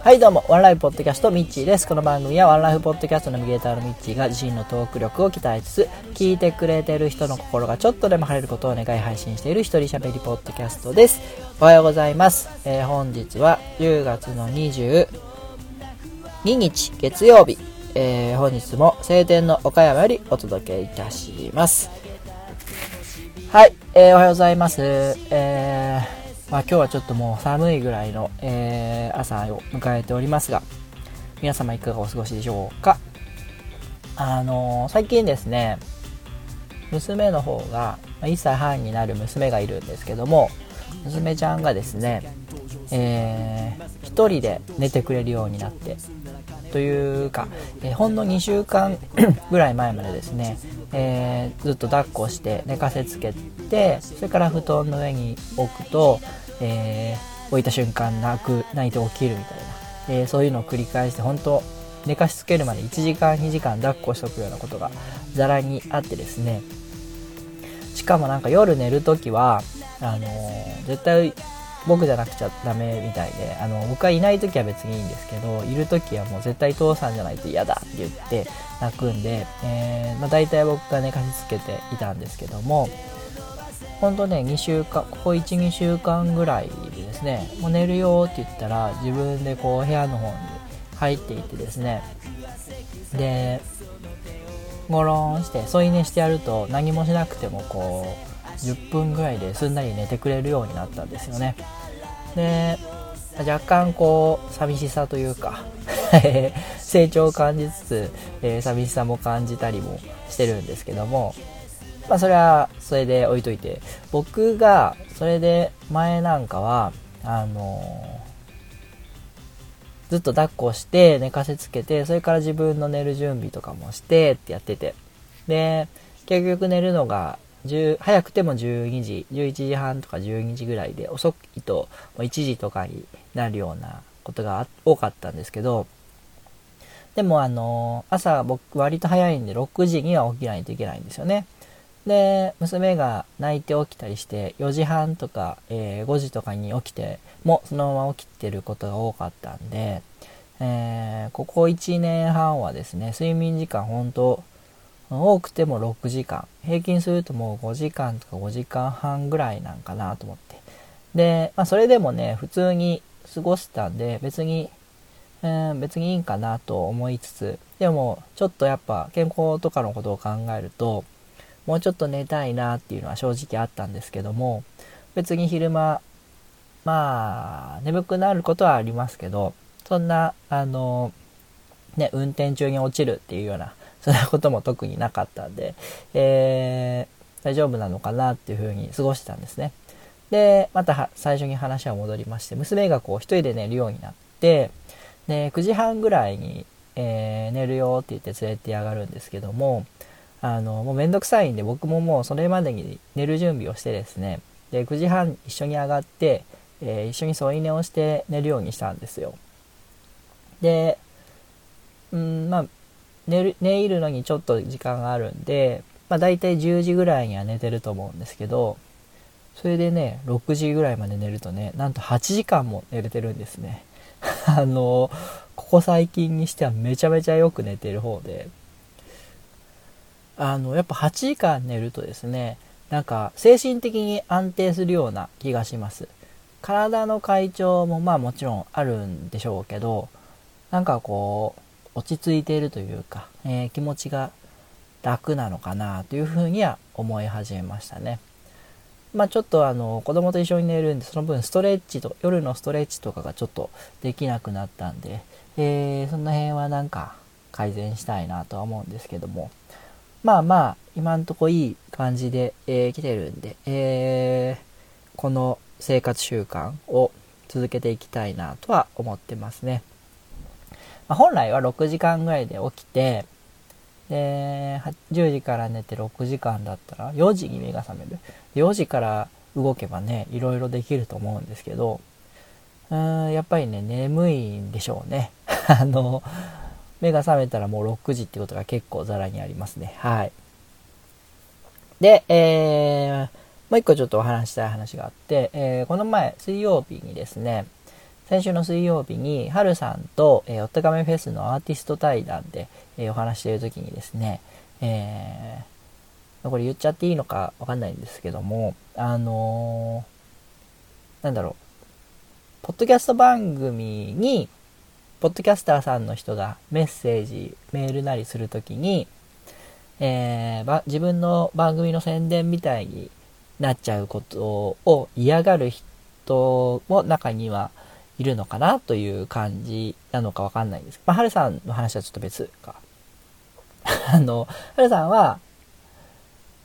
はいどうも、ワンライフポッドキャストミッチーです。この番組はワンライフポッドキャストナビゲーターのミッチーが自身のトーク力を鍛えつつ、聞いてくれてる人の心がちょっとでも晴れることを願い配信している一人喋りポッドキャストです。おはようございます。えー、本日は10月の22日月曜日、えー、本日も晴天の岡山よりお届けいたします。はい、えー、おはようございます。えーまあ、今日はちょっともう寒いぐらいの、えー、朝を迎えておりますが、皆様いかがお過ごしでしょうか？あのー、最近ですね、娘の方が、1歳半になる娘がいるんですけども、娘ちゃんがですね、えー、1人で寝てくれるようになって、というか、えー、ほんの2週間 ぐらい前までですね、えー、ずっと抱っこして寝かせつけてそれから布団の上に置くと、えー、置いた瞬間泣く泣いて起きるみたいな、えー、そういうのを繰り返して本当寝かしつけるまで1時間2時間抱っこしとくようなことがざらにあってですね。しかもなんか夜寝る時はあのー、絶対僕じゃなくちゃダメみたいであの僕がいない時は別にいいんですけどいる時はもう絶対父さんじゃないと嫌だって言って泣くんで、えーまあ、大体僕が寝かしつけていたんですけどもほんとね2週間ここ12週間ぐらいでですねもう寝るよって言ったら自分でこう部屋の方に入っていってですねでゴロンして添い寝してやると何もしなくてもこう10分ぐらいですんなり寝てくれるようになったんですよね。で若干こう寂しさというか 成長を感じつつ、えー、寂しさも感じたりもしてるんですけどもまあそれはそれで置いといて僕がそれで前なんかはあのー、ずっと抱っこして寝かせつけてそれから自分の寝る準備とかもしてってやってて。で結局寝るのが10早くても12時11時半とか12時ぐらいで遅いと1時とかになるようなことが多かったんですけどでもあの朝僕割と早いんで6時には起きないといけないんですよね。で娘が泣いて起きたりして4時半とか、えー、5時とかに起きてもそのまま起きてることが多かったんで、えー、ここ1年半はですね睡眠時間本当多くても6時間。平均するともう5時間とか5時間半ぐらいなんかなと思って。で、まあ、それでもね普通に過ごしたんで別に、えー、別にいいんかなと思いつつでもちょっとやっぱ健康とかのことを考えるともうちょっと寝たいなっていうのは正直あったんですけども別に昼間まあ眠くなることはありますけどそんなあのね運転中に落ちるっていうような そんなことも特になかったんで、えー、大丈夫なのかなっていうふうに過ごしてたんですね。で、また最初に話は戻りまして、娘がこう一人で寝るようになって、で、9時半ぐらいに、えー、寝るよって言って連れてやがるんですけども、あの、もうめんどくさいんで僕ももうそれまでに寝る準備をしてですね、で、9時半一緒に上がって、えー、一緒に添い寝をして寝るようにしたんですよ。で、うん、まあ、寝る寝入るのにちょっと時間があるんで、まあ、大体10時ぐらいには寝てると思うんですけどそれでね6時ぐらいまで寝るとねなんと8時間も寝れてるんですね あのここ最近にしてはめちゃめちゃよく寝てる方であのやっぱ8時間寝るとですねなんか精神的に安定するような気がします体の体調もまあもちろんあるんでしょうけどなんかこう落ち着いているというか、えー、気持ちが楽なのかなというふうには思い始めましたね。まあちょっとあの子供と一緒に寝るんでその分ストレッチと夜のストレッチとかがちょっとできなくなったんで、えー、その辺はなんか改善したいなとは思うんですけどもまあまあ今んとこいい感じで、えー、来てるんで、えー、この生活習慣を続けていきたいなとは思ってますね。まあ、本来は6時間ぐらいで起きて、で、10時から寝て6時間だったら4時に目が覚める。4時から動けばね、いろいろできると思うんですけど、うーん、やっぱりね、眠いんでしょうね。あの、目が覚めたらもう6時ってことが結構ざらにありますね。はい。で、えー、もう一個ちょっとお話したい話があって、えー、この前、水曜日にですね、先週の水曜日に、はるさんと、えー、おったかめフェスのアーティスト対談で、えー、お話している時にですね、えー、これ言っちゃっていいのかわかんないんですけども、あのー、なんだろう、ポッドキャスト番組に、ポッドキャスターさんの人がメッセージ、メールなりするときに、えー、自分の番組の宣伝みたいになっちゃうことを嫌がる人も中にはいるのかなという感じなのかわかんないんです。まあ、はるさんの話はちょっと別か。あの、はるさんは、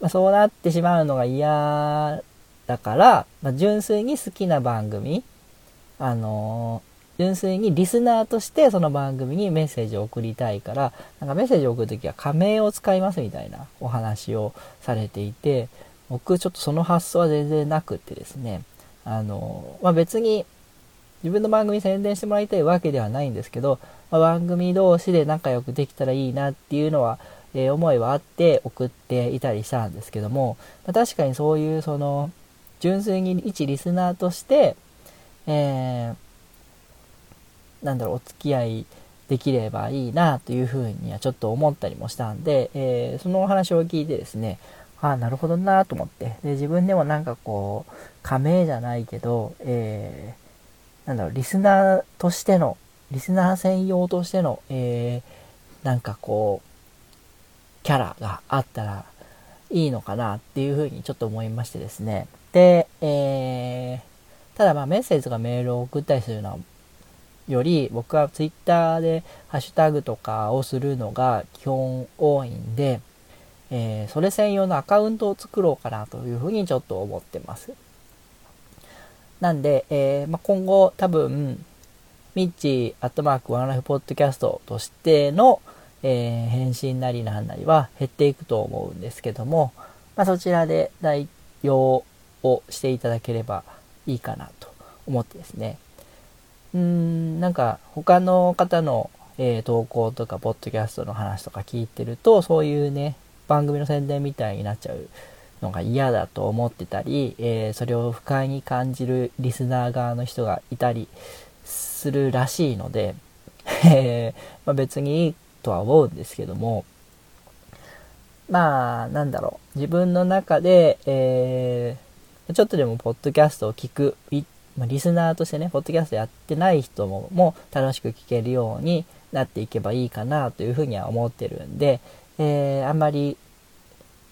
まあ、そうなってしまうのが嫌だから、まあ、純粋に好きな番組、あの純粋にリスナーとしてその番組にメッセージを送りたいから、なんかメッセージを送るときは仮名を使いますみたいなお話をされていて、僕ちょっとその発想は全然なくってですね、あの、まあ、別に自分の番組宣伝してもらいたいわけではないんですけど、まあ、番組同士で仲良くできたらいいなっていうのは、えー、思いはあって送っていたりしたんですけども、まあ、確かにそういうその、純粋に一リスナーとして、えーなんだろう、お付き合いできればいいなというふうにはちょっと思ったりもしたんで、えー、そのお話を聞いてですね、ああ、なるほどなと思って、で、自分でもなんかこう、加盟じゃないけど、えー、なんだろう、リスナーとしての、リスナー専用としての、えー、なんかこう、キャラがあったらいいのかなっていうふうにちょっと思いましてですね。で、えー、ただまあメッセージとかメールを送ったりするのはより僕は Twitter でハッシュタグとかをするのが基本多いんで、えー、それ専用のアカウントを作ろうかなというふうにちょっと思ってます。なんで、えー、まあ、今後多分、ミッチーアットマークワンライフポッドキャストとしての、えー、返信なりなんなりは減っていくと思うんですけども、まあ、そちらで代用をしていただければいいかなと思ってですね。うーん、なんか他の方の、えー、投稿とか、ポッドキャストの話とか聞いてると、そういうね、番組の宣伝みたいになっちゃうのが嫌だと思ってたり、えー、それを不快に感じるリスナー側の人がいたりするらしいので、えー、まあ、別にいいとは思うんですけども、まあ、なんだろう。自分の中で、えー、ちょっとでもポッドキャストを聞く、まあ、リスナーとしてね、ポッドキャストやってない人もも楽しく聞けるようになっていけばいいかなというふうには思ってるんで、えー、あんまり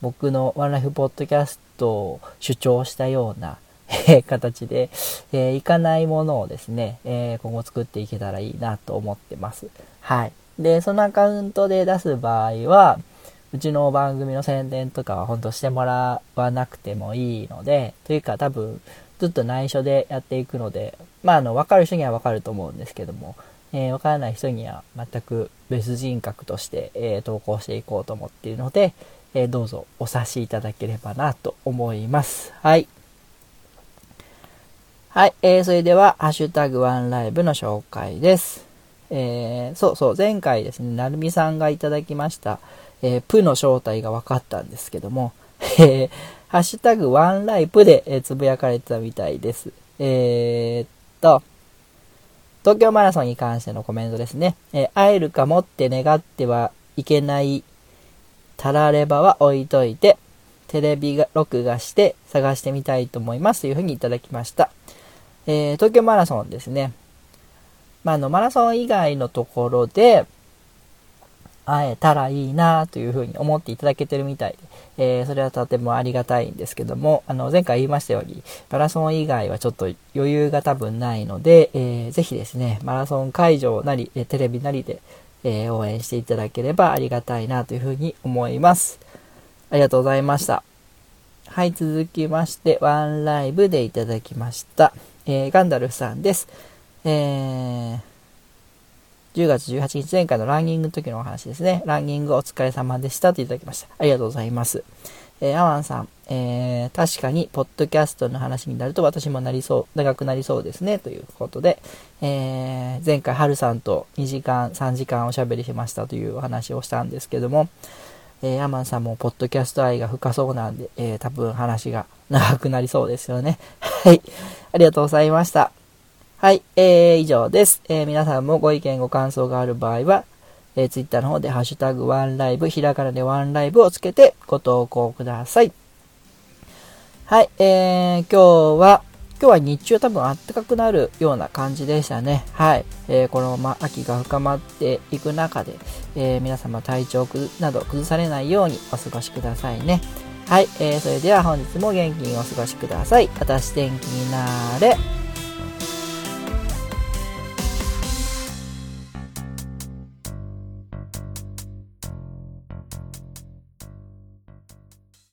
僕のワンライフポッドキャストを主張したような 形で、えー、いかないものをですね、えー、今後作っていけたらいいなと思ってます。はい。で、そのアカウントで出す場合は、うちの番組の宣伝とかは本当してもらわなくてもいいので、というか多分、ずっと内緒でやっていくので、まあ、あの、わかる人にはわかると思うんですけども、えー、わからない人には全く別人格として、えー、投稿していこうと思っているので、えー、どうぞお察しいただければなと思います。はい。はい、えー、それでは、ハッシュタグワンライブの紹介です。えー、そうそう、前回ですね、なるみさんがいただきました、えー、プの正体が分かったんですけども、えー、ハッシュタグワンライプで、えー、つぶやかれてたみたいです。えー、っと、東京マラソンに関してのコメントですね。えー、会えるかもって願ってはいけないたらればは置いといて、テレビが録画して探してみたいと思いますというふうにいただきました。えー、東京マラソンですね。まあ、あの、マラソン以外のところで、会えたらいいなというふうに思っていただけてるみたいで、えー、それはとてもありがたいんですけども、あの、前回言いましたように、マラソン以外はちょっと余裕が多分ないので、えー、ぜひですね、マラソン会場なり、テレビなりで、えー、応援していただければありがたいなというふうに思います。ありがとうございました。はい、続きまして、ワンライブでいただきました。えー、ガンダルフさんです。えー、10月18日前回のランニングの時のお話ですね。ランニングお疲れ様でしたといただきました。ありがとうございます。えー、アワンさん、えー、確かに、ポッドキャストの話になると私もなりそう、長くなりそうですね、ということで、えー、前回、はるさんと2時間、3時間おしゃべりしましたというお話をしたんですけども、えー、アマンさんも、ポッドキャスト愛が深そうなんで、えー、多分話が長くなりそうですよね。はい。ありがとうございました。はい、えー、以上です。えー、皆さんもご意見ご感想がある場合は、えー、ツイッターの方でハッシュタグワンライブ、ひらがなでワンライブをつけてご投稿ください。はい、えー、今日は、今日は日中多分暖かくなるような感じでしたね。はい。えー、このまま秋が深まっていく中で、えー、皆様体調など崩されないようにお過ごしくださいね。はい。えー、それでは本日も元気にお過ごしください。私天気になれ。